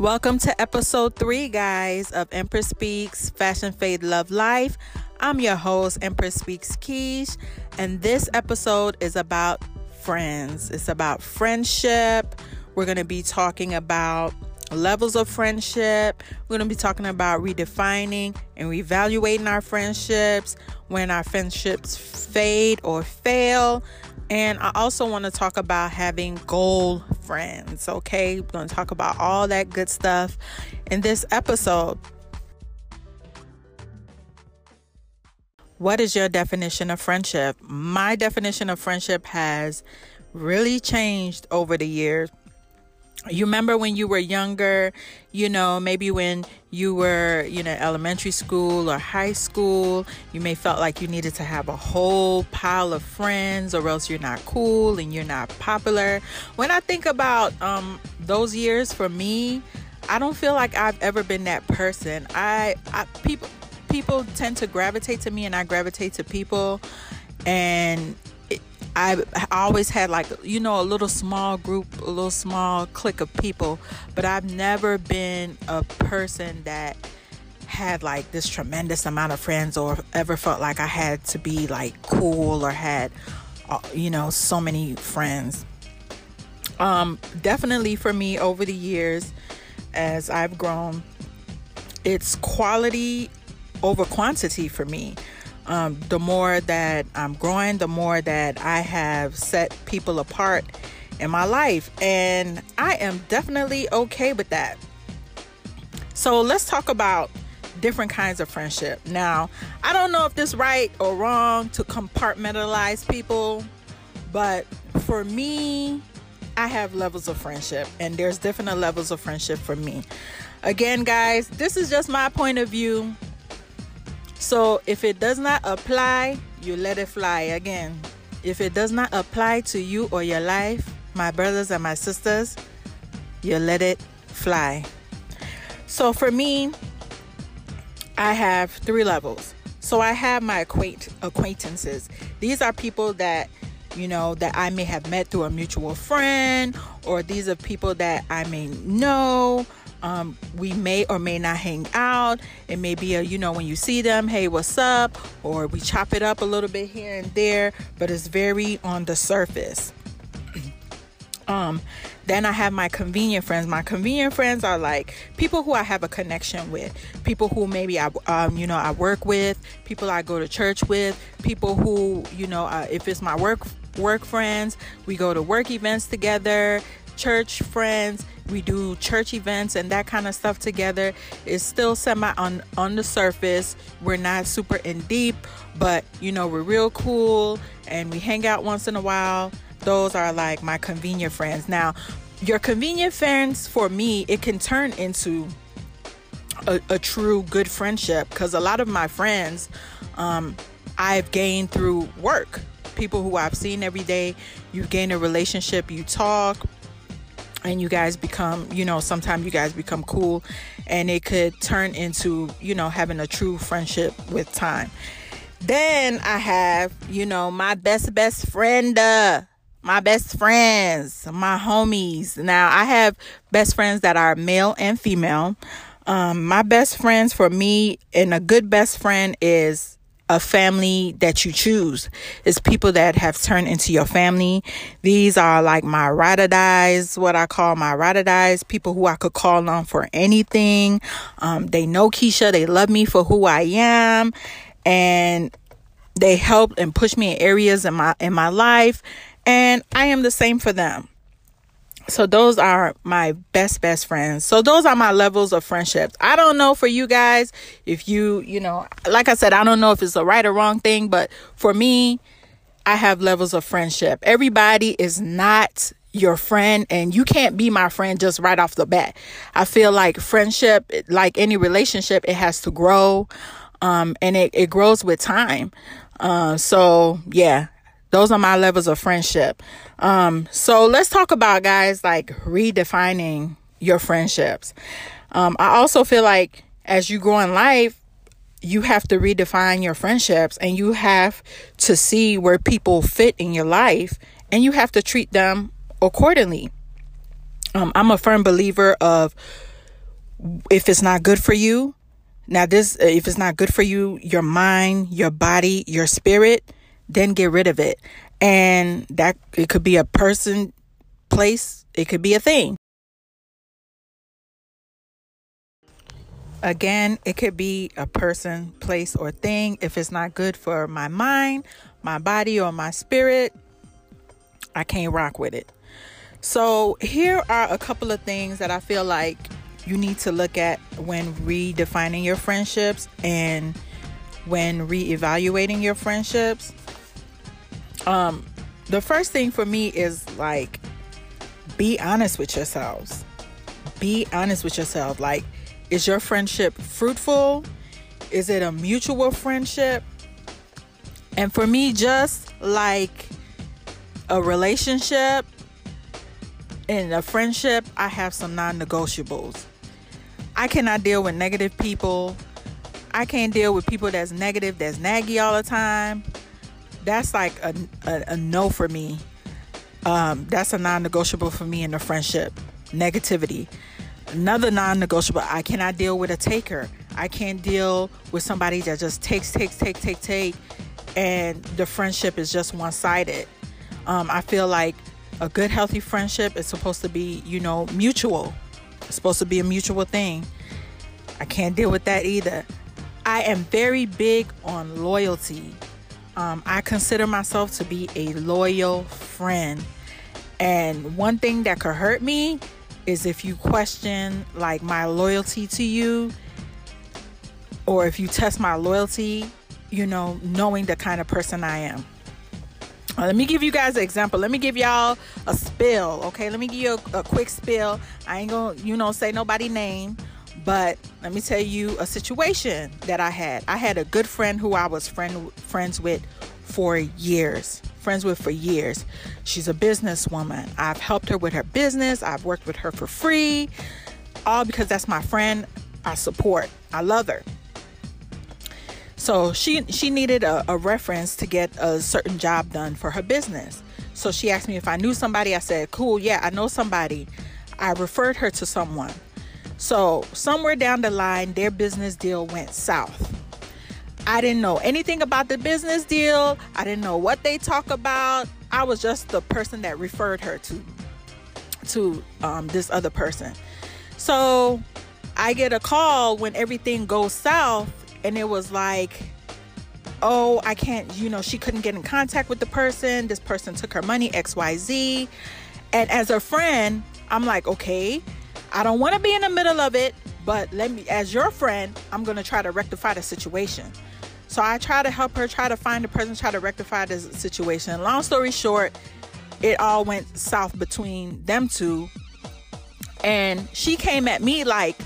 Welcome to episode three, guys, of Empress Speaks Fashion Faith Love Life. I'm your host, Empress Speaks Keish, and this episode is about friends. It's about friendship. We're going to be talking about levels of friendship. We're going to be talking about redefining and reevaluating our friendships when our friendships fade or fail. And I also want to talk about having goal friends. Okay, we're going to talk about all that good stuff in this episode. What is your definition of friendship? My definition of friendship has really changed over the years you remember when you were younger, you know, maybe when you were, you know, elementary school or high school, you may felt like you needed to have a whole pile of friends or else you're not cool and you're not popular. When I think about um, those years for me, I don't feel like I've ever been that person. I, I people people tend to gravitate to me and I gravitate to people and I always had like you know a little small group, a little small clique of people, but I've never been a person that had like this tremendous amount of friends or ever felt like I had to be like cool or had uh, you know so many friends. Um definitely for me over the years as I've grown it's quality over quantity for me um, the more that I'm growing, the more that I have set people apart in my life. And I am definitely okay with that. So let's talk about different kinds of friendship. Now, I don't know if this right or wrong to compartmentalize people, but for me, I have levels of friendship and there's different levels of friendship for me. Again, guys, this is just my point of view. So if it does not apply, you let it fly again. If it does not apply to you or your life, my brothers and my sisters, you let it fly. So for me, I have three levels. So I have my acquaint- acquaintances. These are people that you know that I may have met through a mutual friend or these are people that I may know um, we may or may not hang out. It may be a, you know, when you see them, hey, what's up? Or we chop it up a little bit here and there, but it's very on the surface. um, then I have my convenient friends. My convenient friends are like people who I have a connection with, people who maybe I, um, you know, I work with, people I go to church with, people who, you know, uh, if it's my work work friends, we go to work events together, church friends we do church events and that kind of stuff together. It's still semi on on the surface. We're not super in deep but you know we're real cool and we hang out once in a while. Those are like my convenient friends. Now your convenient friends for me it can turn into a, a true good friendship because a lot of my friends um, i've gained through work. People who i've seen every day you gain a relationship you talk and you guys become you know sometimes you guys become cool and it could turn into you know having a true friendship with time. Then i have you know my best best friend uh, my best friends my homies. Now i have best friends that are male and female. Um, my best friends for me and a good best friend is a family that you choose. It's people that have turned into your family. These are like my ride or dies, what I call my ride or dies, people who I could call on for anything. Um, they know Keisha, they love me for who I am, and they help and push me in areas in my in my life, and I am the same for them so those are my best best friends. So those are my levels of friendships. I don't know for you guys if you you know like i said i don't know if it's a right or wrong thing but for me i have levels of friendship. Everybody is not your friend and you can't be my friend just right off the bat. I feel like friendship like any relationship it has to grow um, and it, it grows with time. Uh, so yeah those are my levels of friendship. Um, so let's talk about guys like redefining your friendships. Um, I also feel like as you grow in life, you have to redefine your friendships and you have to see where people fit in your life and you have to treat them accordingly. Um, I'm a firm believer of if it's not good for you, now this if it's not good for you, your mind, your body, your spirit, then get rid of it. And that it could be a person, place, it could be a thing. Again, it could be a person, place, or thing. If it's not good for my mind, my body, or my spirit, I can't rock with it. So, here are a couple of things that I feel like you need to look at when redefining your friendships and when reevaluating your friendships. Um, the first thing for me is like, be honest with yourselves. Be honest with yourself. Like, is your friendship fruitful? Is it a mutual friendship? And for me, just like a relationship and a friendship, I have some non negotiables. I cannot deal with negative people. I can't deal with people that's negative, that's naggy all the time. That's like a, a, a no for me. Um, that's a non negotiable for me in a friendship. Negativity. Another non negotiable, I cannot deal with a taker. I can't deal with somebody that just takes, takes, take, take, take, and the friendship is just one sided. Um, I feel like a good, healthy friendship is supposed to be, you know, mutual. It's supposed to be a mutual thing. I can't deal with that either. I am very big on loyalty. Um, I consider myself to be a loyal friend. And one thing that could hurt me is if you question like my loyalty to you or if you test my loyalty, you know, knowing the kind of person I am. Uh, let me give you guys an example. Let me give y'all a spill, okay? Let me give you a, a quick spill. I ain't gonna, you know, say nobody name, but let me tell you a situation that I had. I had a good friend who I was friend friends with for years friends with for years. She's a businesswoman. I've helped her with her business. I've worked with her for free, all because that's my friend. I support. I love her. So she she needed a, a reference to get a certain job done for her business. So she asked me if I knew somebody. I said, "Cool, yeah, I know somebody." I referred her to someone. So somewhere down the line, their business deal went south I didn't know anything about the business deal. I didn't know what they talk about. I was just the person that referred her to to um, this other person. So I get a call when everything goes south, and it was like, oh, I can't, you know, she couldn't get in contact with the person. This person took her money, XYZ. And as a friend, I'm like, okay, I don't want to be in the middle of it, but let me, as your friend, I'm going to try to rectify the situation. So I try to help her, try to find the person, try to rectify the situation. Long story short, it all went south between them two. And she came at me like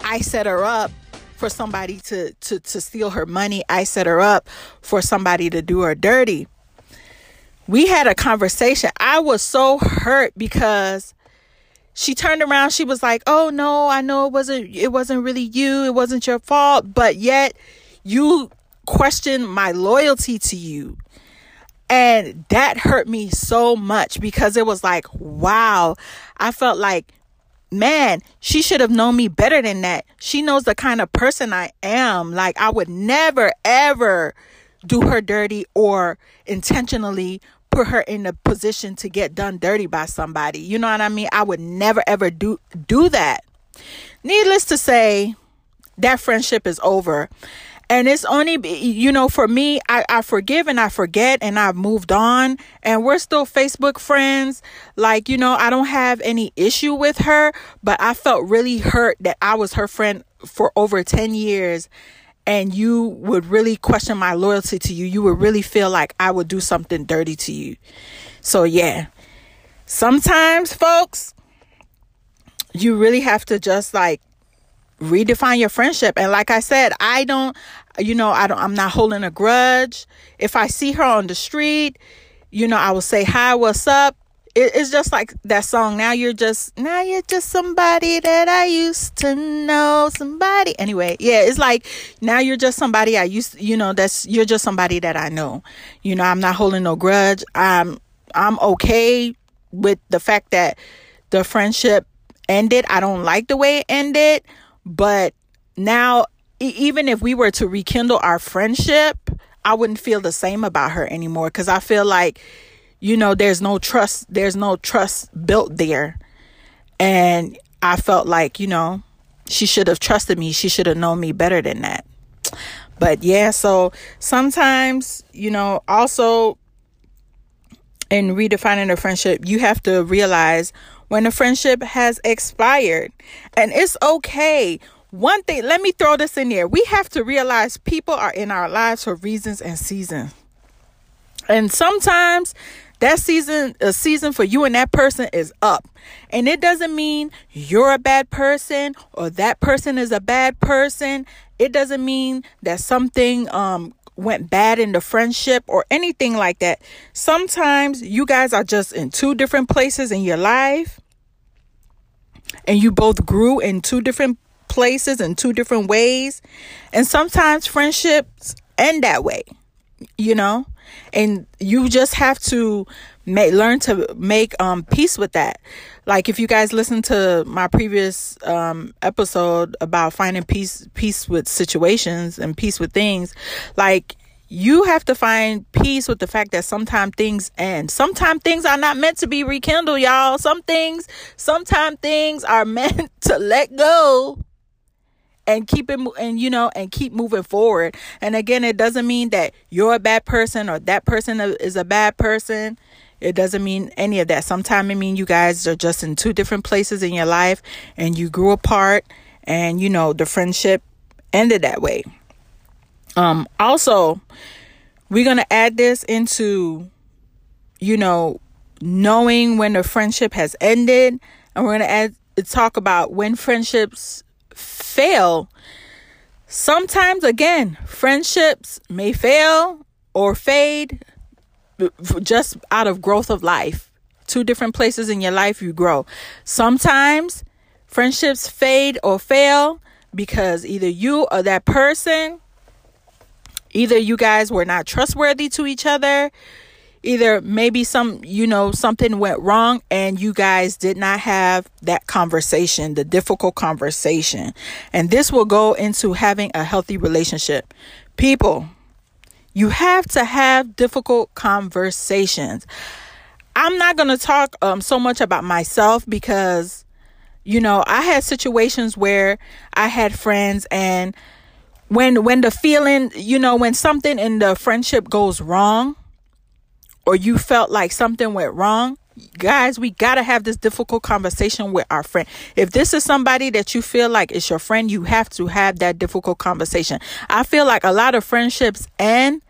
I set her up for somebody to, to, to steal her money. I set her up for somebody to do her dirty. We had a conversation. I was so hurt because she turned around she was like oh no i know it wasn't it wasn't really you it wasn't your fault but yet you questioned my loyalty to you. And that hurt me so much because it was like, wow, I felt like, man, she should have known me better than that. She knows the kind of person I am. Like, I would never, ever do her dirty or intentionally put her in a position to get done dirty by somebody. You know what I mean? I would never, ever do, do that. Needless to say, that friendship is over and it's only you know for me I, I forgive and i forget and i've moved on and we're still facebook friends like you know i don't have any issue with her but i felt really hurt that i was her friend for over 10 years and you would really question my loyalty to you you would really feel like i would do something dirty to you. So yeah. Sometimes folks you really have to just like redefine your friendship. And like i said i don't you know i don't i'm not holding a grudge. If i see her on the street you know i will say hi what's up it's just like that song now you're just now you're just somebody that i used to know somebody. Anyway yeah it's like now you're just somebody i used you know that's you're just somebody that i know. You know i'm not holding no grudge. I'm i'm okay with the fact that the friendship ended. I don't like the way it ended but now even if we were to rekindle our friendship, I wouldn't feel the same about her anymore cuz I feel like you know there's no trust there's no trust built there. And I felt like, you know, she should have trusted me. She should have known me better than that. But yeah, so sometimes, you know, also in redefining a friendship, you have to realize when a friendship has expired. And it's okay. One thing, let me throw this in there. We have to realize people are in our lives for reasons and seasons. And sometimes that season a season for you and that person is up. And it doesn't mean you're a bad person or that person is a bad person. It doesn't mean that something um went bad in the friendship or anything like that. Sometimes you guys are just in two different places in your life and you both grew in two different places in two different ways. And sometimes friendships end that way you know and you just have to learn to make um peace with that like if you guys listen to my previous um episode about finding peace peace with situations and peace with things like you have to find peace with the fact that sometimes things end. Sometimes things are not meant to be rekindled, y'all. Some things, sometimes things are meant to let go and keep it and you know and keep moving forward. And again it doesn't mean that you're a bad person or that person is a bad person. It doesn't mean any of that. Sometimes it means you guys are just in two different places in your life and you grew apart and you know the friendship ended that way. Um also we're going to add this into you know knowing when a friendship has ended. And we're going to add talk about when friendships fail, sometimes again, friendships may fail or fade just out of growth of life. Two different places in your life you grow. Sometimes friendships fade or fail because either you or that person either you guys were not trustworthy to each other either maybe some you know something went wrong and you guys did not have that conversation the difficult conversation. And this will go into having a healthy relationship. People you have to have difficult conversations. I'm not going to talk um, so much about myself because you know i had situations where i had friends and when when the feeling you know when something in the friendship goes wrong or you felt like something went wrong, guys, we got to have this difficult conversation with our friend. If this is somebody that you feel like is your friend, you have to have that difficult conversation. I feel like a lot of friendships end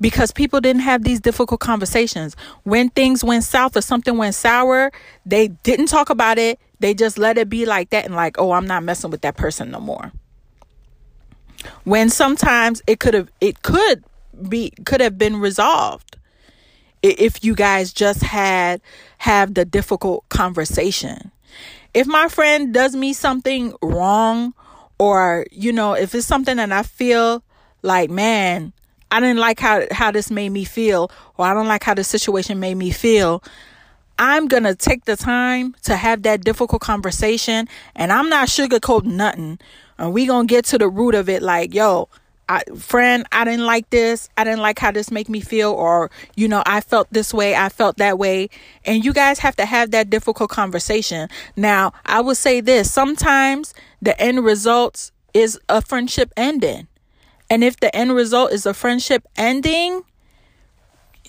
because people didn't have these difficult conversations. When things went south or something went sour, they didn't talk about it. They just let it be like that and like, "Oh, I'm not messing with that person no more." When sometimes it could have it could be could have been resolved if you guys just had have the difficult conversation. If my friend does me something wrong or you know, if it's something that I feel like, man, I didn't like how how this made me feel or I don't like how the situation made me feel, I'm going to take the time to have that difficult conversation and I'm not sugarcoating nothing. And we going to get to the root of it like, yo, I, friend, I didn't like this. I didn't like how this make me feel, or you know, I felt this way. I felt that way, and you guys have to have that difficult conversation. Now, I will say this: sometimes the end result is a friendship ending, and if the end result is a friendship ending,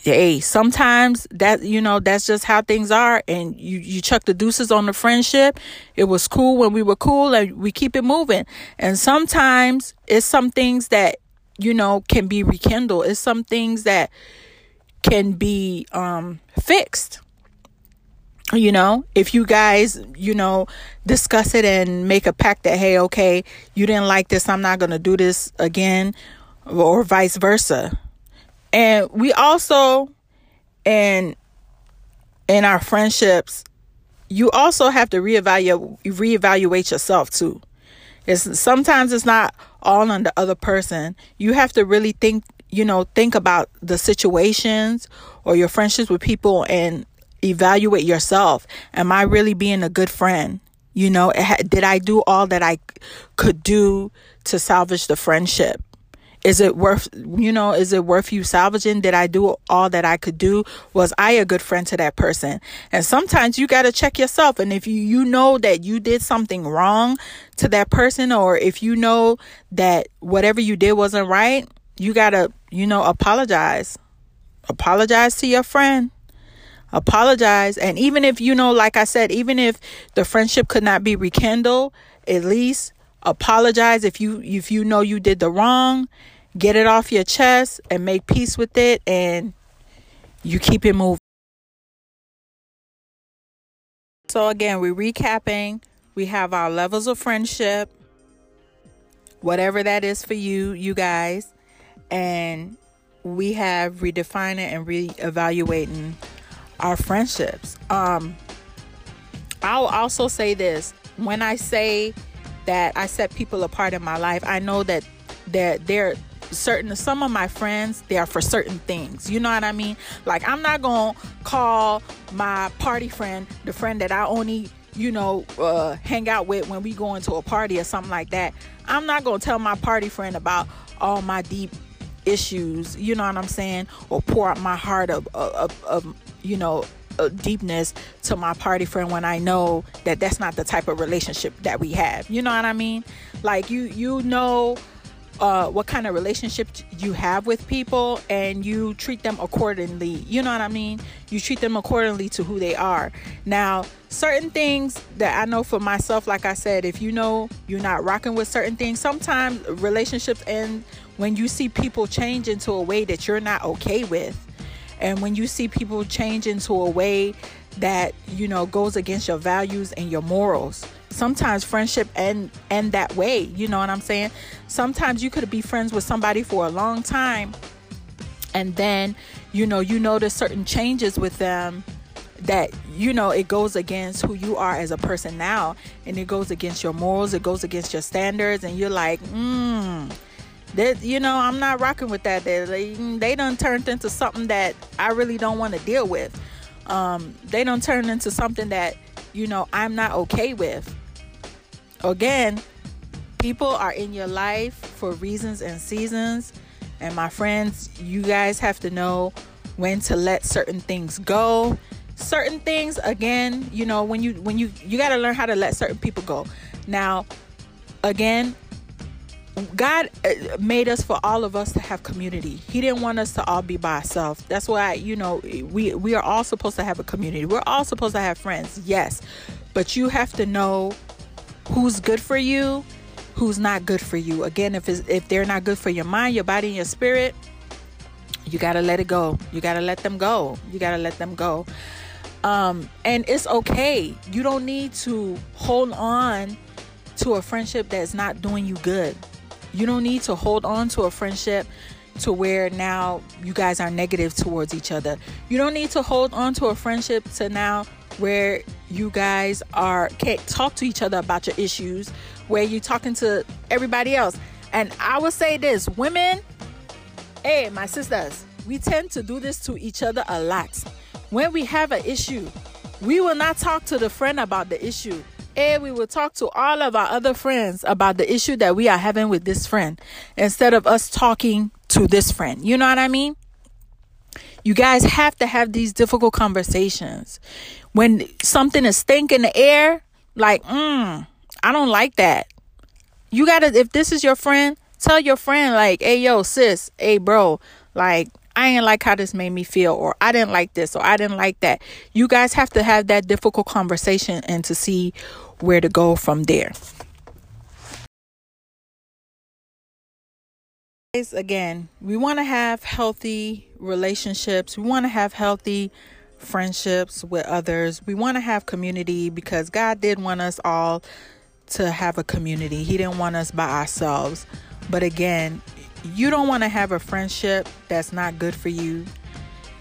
hey, sometimes that you know that's just how things are, and you you chuck the deuces on the friendship. It was cool when we were cool, and we keep it moving. And sometimes it's some things that you know can be rekindled. It's some things that can be um fixed. You know, if you guys, you know, discuss it and make a pact that, hey, okay, you didn't like this, I'm not going to do this again, or vice versa and we also in in our friendships, you also have to reevaluate reevaluate yourself too. It's sometimes it's not all on the other person. You have to really think, you know, think about the situations or your friendships with people and evaluate yourself. Am I really being a good friend? You know, did I do all that I could do to salvage the friendship? Is it worth, you know, is it worth you salvaging? Did I do all that I could do? Was I a good friend to that person? And sometimes you got to check yourself. And if you, you know that you did something wrong to that person, or if you know that whatever you did wasn't right, you got to, you know, apologize. Apologize to your friend apologize and even if you know like i said even if the friendship could not be rekindled at least apologize if you if you know you did the wrong get it off your chest and make peace with it and you keep it moving. So again, we're recapping. We have our levels of friendship, whatever that is for you, you guys, and we have redefining and reevaluating our friendships. Um I'll also say this, when I say that I set people apart in my life, I know that that they're certain some of my friends they are for certain things. You know what i mean? Like i'm not gonna call my party friend the friend that i only you know uh, hang out with when we go into a party or something like that. I'm not gonna tell my party friend about all my deep issues you know what i'm saying? Or pour out my heart of, of, of you know deepness to my party friend when I know that that's not the type of relationship that we have. You know what I mean? Like you you know uh, what kind of relationship you have with people and you treat them accordingly. You know what I mean? You treat them accordingly to who they are. Now, certain things that I know for myself, like I said, if you know you're not rocking with certain things, sometimes relationships end when you see people change into a way that you're not okay with. And when you see people change into a way that, you know, goes against your values and your morals sometimes friendship end end that way you know what i'm saying? Sometimes you could be friends with somebody for a long time and then you know you notice certain changes with them that you know it goes against who you are as a person now and it goes against your morals it goes against your standards and you're like mm that you know i'm not rocking with that they, they, done turned into something that i really don't want to deal with um, they don't turn into something that you know i'm not okay with Again, people are in your life for reasons and seasons. And my friends, you guys have to know when to let certain things go. Certain things again, you know, when you when you you got to learn how to let certain people go. Now, again, God uh, made us for all of us to have community. He didn't want us to all be by ourselves. That's why, you know, we we are all supposed to have a community. We're all supposed to have friends. Yes. But you have to know who's good for you, who's not good for you. Again, if if they're not good for your mind, your body, and your spirit, you gotta let it go. You gotta let them go. You gotta let them go. Um, and it's okay. You don't need to hold on to a friendship that's not doing you good. You don't need to hold on to a friendship to where now you guys are negative towards each other. You don't need to hold on to a friendship to now where you guys are can't talk to each other about your issues, where you're talking to everybody else. And I will say this, women, hey, my sisters, we tend to do this to each other a lot. When we have an issue, we will not talk to the friend about the issue. And we will talk to all of our other friends about the issue that we are having with this friend instead of us talking to this friend. You know what I mean? You guys have to have these difficult conversations. When something is stink in the air, like, mm, I don't like that. You gotta, if this is your friend, tell your friend, like, hey, yo, sis, hey, bro, like, I ain't like how this made me feel, or I didn't like this, or I didn't like that. You guys have to have that difficult conversation and to see where to go from there. Again, we want to have healthy relationships. We want to have healthy friendships with others. We want to have community because God did want us all to have a community. He didn't want us by ourselves. But again, you don't want to have a friendship that's not good for you.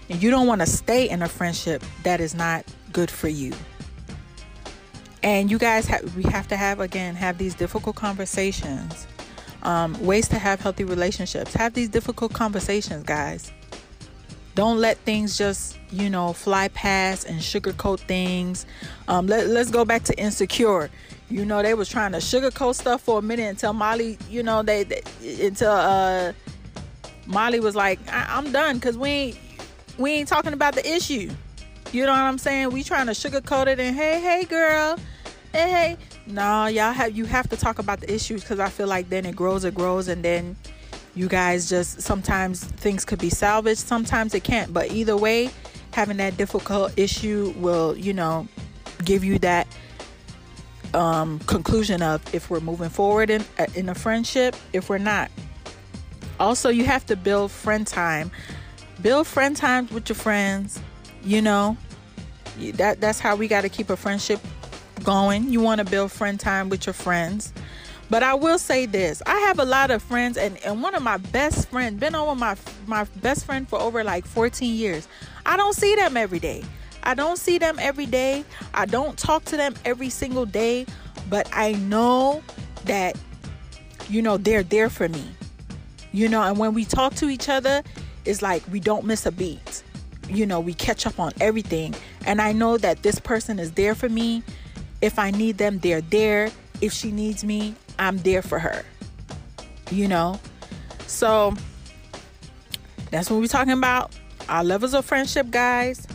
And you don't want to stay in a friendship that is not good for you. And you guys have we have to have again have these difficult conversations um, ways to have healthy relationships. Have these difficult conversations, guys. don't let things just you know fly past and sugarcoat things um, let, let's go back to insecure you know they was trying to sugarcoat stuff for a minute until molly you know they, they until uh molly was like I- am done because we ain't we ain't talking about the issue. You know what i'm saying? We trying to sugarcoat it and hey hey girl. Hey hey. No y'all have you have to talk about the issues because i feel like then it grows it grows and then you guys just sometimes things could be salvaged sometimes it can't. But either way having that difficult issue will you know give you that um, conclusion of if we're moving forward in in a friendship if we're not. Also you have to build friend time. Build friend times with your friends you know? That that's how we got to keep a friendship going. You want to build friend time with your friends. But I will say this: I have a lot of friends, and, and one of my best friends been over my my best friend for over like 14 years. I don't see them every day. I don't see them every day. I don't talk to them every single day, but I know that you know they're there for me. You know, and when we talk to each other, it's like we don't miss a beat. You know, we catch up on everything. And I know that this person is there for me. If I need them, they're there. If she needs me, I'm there for her. You know? So that's what we're talking about. Our levels of friendship, guys.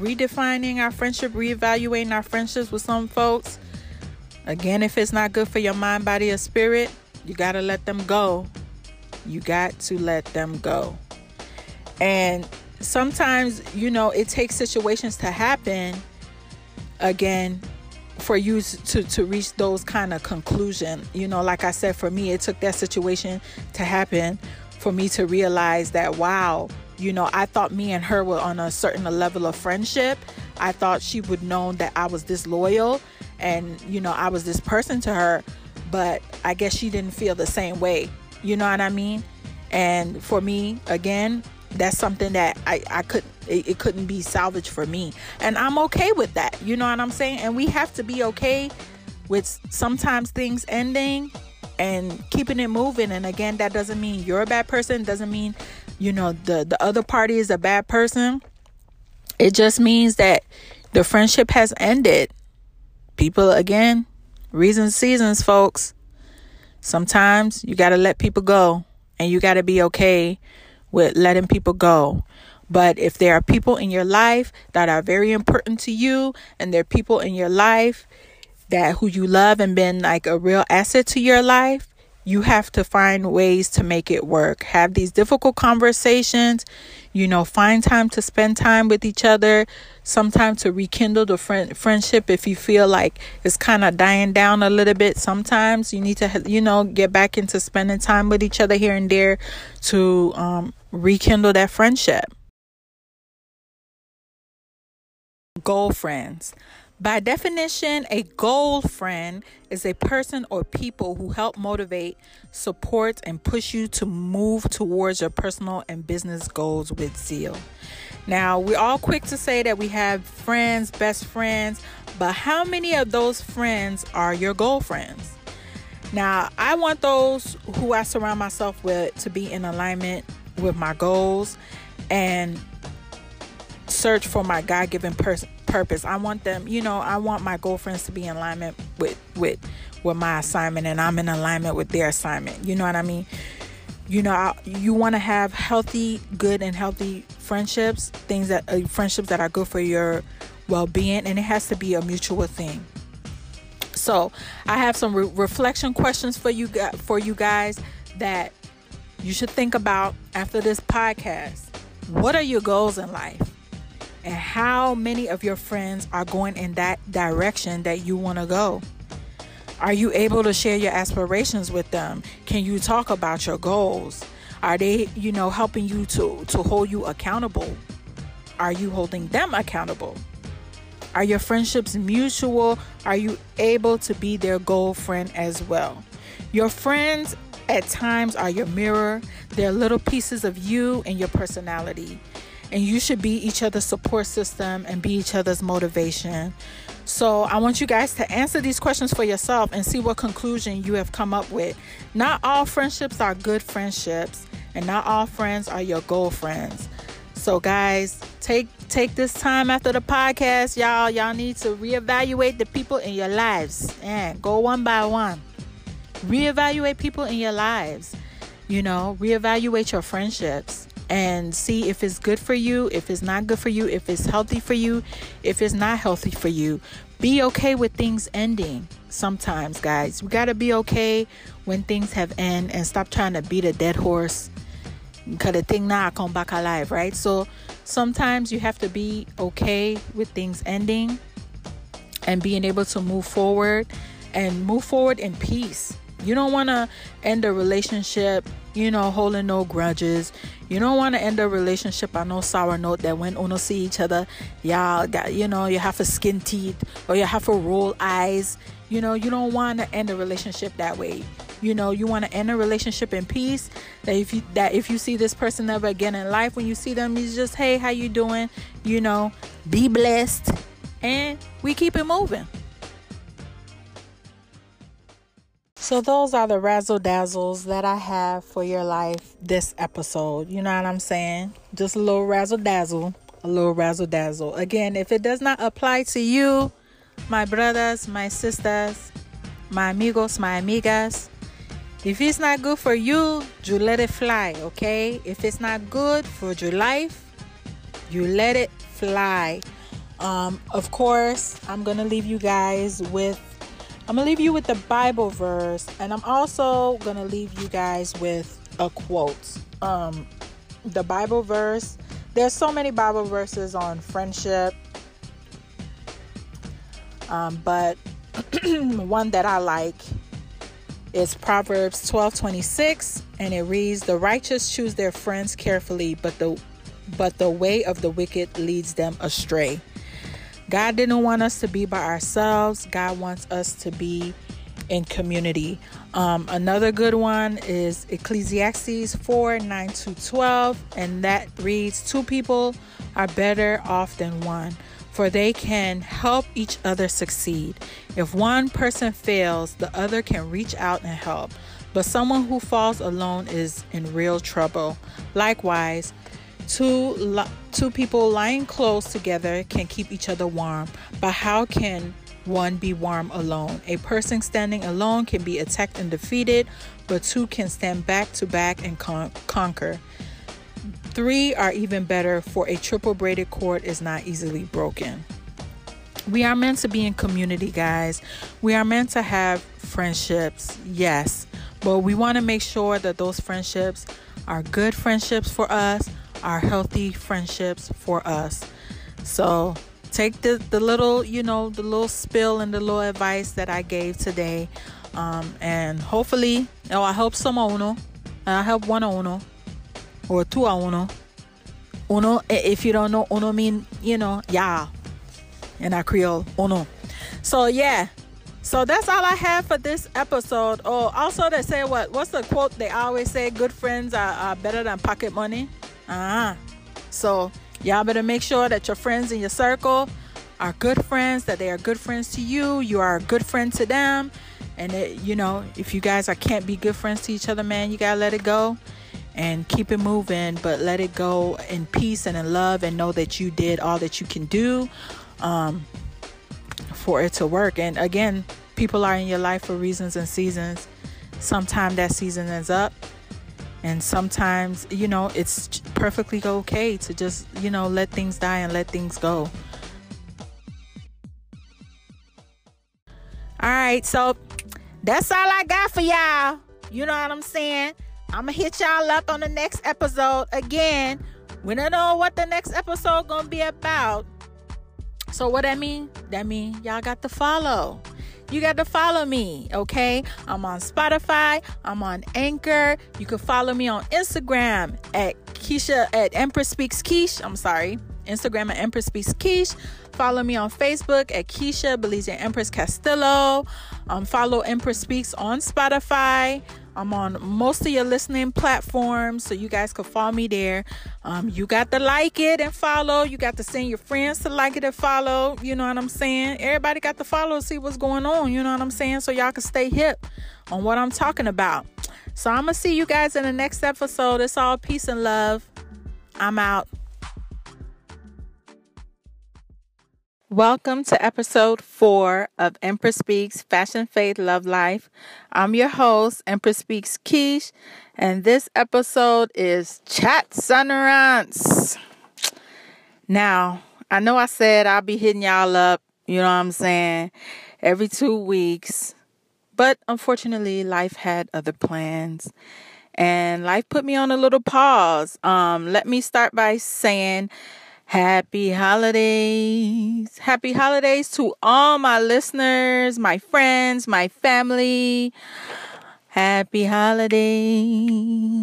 Redefining our friendship, reevaluating our friendships with some folks. Again, if it's not good for your mind, body, or spirit, you got to let them go. You got to let them go. And sometimes, you know, it takes situations to happen again for you to to reach those kind of conclusion you know like i said for me it took that situation to happen for me to realize that wow you know i thought me and her were on a certain level of friendship. I thought she would know that i was disloyal and you know i was this person to her but i guess she didn't feel the same way. You know what i mean? And for me again that's something that I, I could it, it couldn't be salvaged for me. And i'm okay with that. You know what i'm saying? And we have to be okay with sometimes things ending and keeping it moving. And again that doesn't mean you're a bad person. Doesn't mean you know the the other party is a bad person it just means that the friendship has ended people again reasons seasons folks sometimes you got to let people go and you got to be okay with letting people go. But if there are people in your life that are very important to you, and there are people in your life that who you love and been like a real asset to your life, you have to find ways to make it work. Have these difficult conversations, you know, find time to spend time with each other, sometimes to rekindle the friend friendship if you feel like it's kind of dying down a little bit. Sometimes you need to, you know, get back into spending time with each other here and there to um, rekindle that friendship. Goal friends. By definition, a goal friend is a person or people who help motivate, support, and push you to move towards your personal and business goals with zeal. Now, we're all quick to say that we have friends, best friends, but how many of those friends are your goal friends? Now, I want those who I surround myself with to be in alignment with my goals and search for my God-given pers- purpose. I want them, you know, I want my girlfriends to be in alignment with with with my assignment and I'm in alignment with their assignment. You know what I mean? You know, I, you want to have healthy, good and healthy friendships, things that uh, friendships that are good for your well-being and it has to be a mutual thing. So, I have some re- reflection questions for you for you guys that you should think about after this podcast. What are your goals in life? And how many of your friends are going in that direction that you want to go? Are you able to share your aspirations with them? Can you talk about your goals? Are they, you know, helping you to to hold you accountable? Are you holding them accountable? Are your friendships mutual? Are you able to be their goal friend as well? Your friends at times are your mirror. They're little pieces of you and your personality. And you should be each other's support system and be each other's motivation. So, I want you guys to answer these questions for yourself and see what conclusion you have come up with. Not all friendships are good friendships, and not all friends are your goal friends. So guys, take take this time after the podcast, y'all. Y'all need to reevaluate the people in your lives and go one by one. Reevaluate people in your lives. You know, reevaluate your friendships and see if it's good for you, if it's not good for you, if it's healthy for you, if it's not healthy for you. Be okay with things ending sometimes, guys. We got to be okay when things have end and stop trying to beat a dead horse because the thing now come back alive, right? So sometimes you have to be okay with things ending and being able to move forward and move forward in peace. You don't want to end a relationship, you know, holding no grudges. You don't want to end a relationship on no sour note that when uno see each other, y'all got, you know, you have a skin teeth or you have a roll eyes. You know, you don't want to end a relationship that way you know you want to end a relationship in peace that if you that if you see this person ever again in life when you see them you just hey how you doing you know be blessed and we keep it moving so those are the razzle dazzles that I have for your life this episode. You know what I'm saying? Just a little razzle dazzle, a little razzle dazzle. Again, if it does not apply to you, my brothers, my sisters, my amigos, my amigas, if it's not good for you, you let it fly, okay? If it's not good for your life, you let it fly. Um, of course, I'm gonna leave you guys with I'm gonna leave you with the Bible verse, and I'm also gonna leave you guys with a quote. Um, the Bible verse. There's so many Bible verses on friendship, um, but one that I like is Proverbs 12:26 and it reads the righteous choose their friends carefully but the but the way of the wicked leads them astray. God didn't want us to be by ourselves. God wants us to be in community. Um, another good one is Ecclesiastes 4 9 to 12, and that reads, Two people are better off than one for they can help each other succeed. If one person fails, the other can reach out and help. But someone who falls alone is in real trouble. Likewise, two two people lying close together can keep each other warm. But how can one be warm alone? A person standing alone can be attacked and defeated, but two can stand back to back and con- conquer. Three are even better, for a triple braided cord is not easily broken. We are meant to be in community, guys. We are meant to have friendships, yes, but we want to make sure that those friendships are good friendships for us, are healthy friendships for us. So take the, the little, you know, the little spill and the little advice that I gave today. Um, and hopefully, oh, I hope some uno, I help one uno or two uno. Uno, if you don't know, uno mean, you know, yeah, in our Creole, uno. So, yeah. So that's all I have for this episode. Oh, also they say what? What's the quote they always say? Good friends are, are better than pocket money. Ah, so y'all better make sure that your friends in your circle are good friends. That they are good friends to you. You are a good friend to them. And it, you know, if you guys are can't be good friends to each other, man, you gotta let it go and keep it moving, but let it go in peace and in love and know that you did all that you can do um, for it to work. And again, people are in your life for reasons and seasons. Sometime that season ends up, and sometimes, you know, it's perfectly okay to just, you know, let things die and let things go. All right, so that's all I got for y'all. You know what I'm saying? I'm gonna hit y'all up on the next episode again. We don't know what the next episode gonna be about. So what that mean? That mean y'all got to follow. You got to follow me, okay? I'm on Spotify. I'm on Anchor. You can follow me on Instagram at Keisha at Empress Speaks Keish. I'm sorry, Instagram at Empress Speaks Keish. Follow me on Facebook at Keisha Belize Empress Castillo. Um, follow Empress Speaks on Spotify. I'm on most of your listening platforms, so you guys can follow me there. Um, you got to like it and follow. You got to send your friends to like it and follow. You know what I'm saying? Everybody got to follow, see what's going on. You know what I'm saying? So y'all can stay hip on what I'm talking about. So I'm gonna see you guys in the next episode. It's all peace and love. I'm out. Welcome to episode four of Empress Speaks Fashion, Faith, Love Life. I'm your host, Empress Speaks Keish, and this episode is Chat Sunrance. Now, I know I said I'll be hitting y'all up, you know what I'm saying, every two weeks, but unfortunately, life had other plans. And life put me on a little pause. Um, let me start by saying Happy holidays. Happy holidays to all my listeners, my friends, my family. Happy holidays.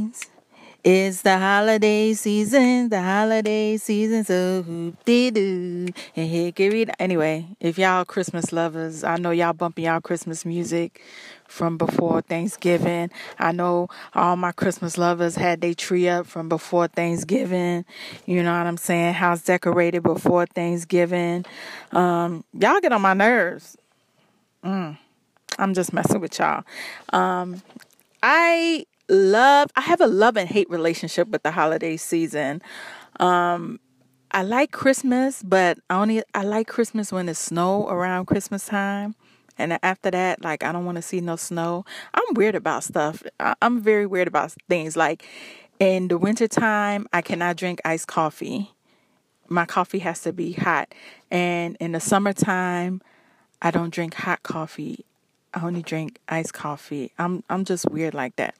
It's the holiday season, the holiday season, so hoop dee doo and hickory. Anyway, if y'all Christmas lovers, I know y'all bumping y'all Christmas music from before Thanksgiving. I know all my Christmas lovers had their tree up from before Thanksgiving. You know what I'm saying? House decorated before Thanksgiving. Um, y'all get on my nerves. Mm, I'm just messing with y'all. Um, I love I have a love and hate relationship with the holiday season. Um I like Christmas, but I only I like Christmas when it's snow around Christmas time. And after that, like I don't want to see no snow. I'm weird about stuff. I'm very weird about things. Like in the wintertime, I cannot drink iced coffee. My coffee has to be hot. And in the summertime, I don't drink hot coffee. I only drink iced coffee. I'm I'm just weird like that.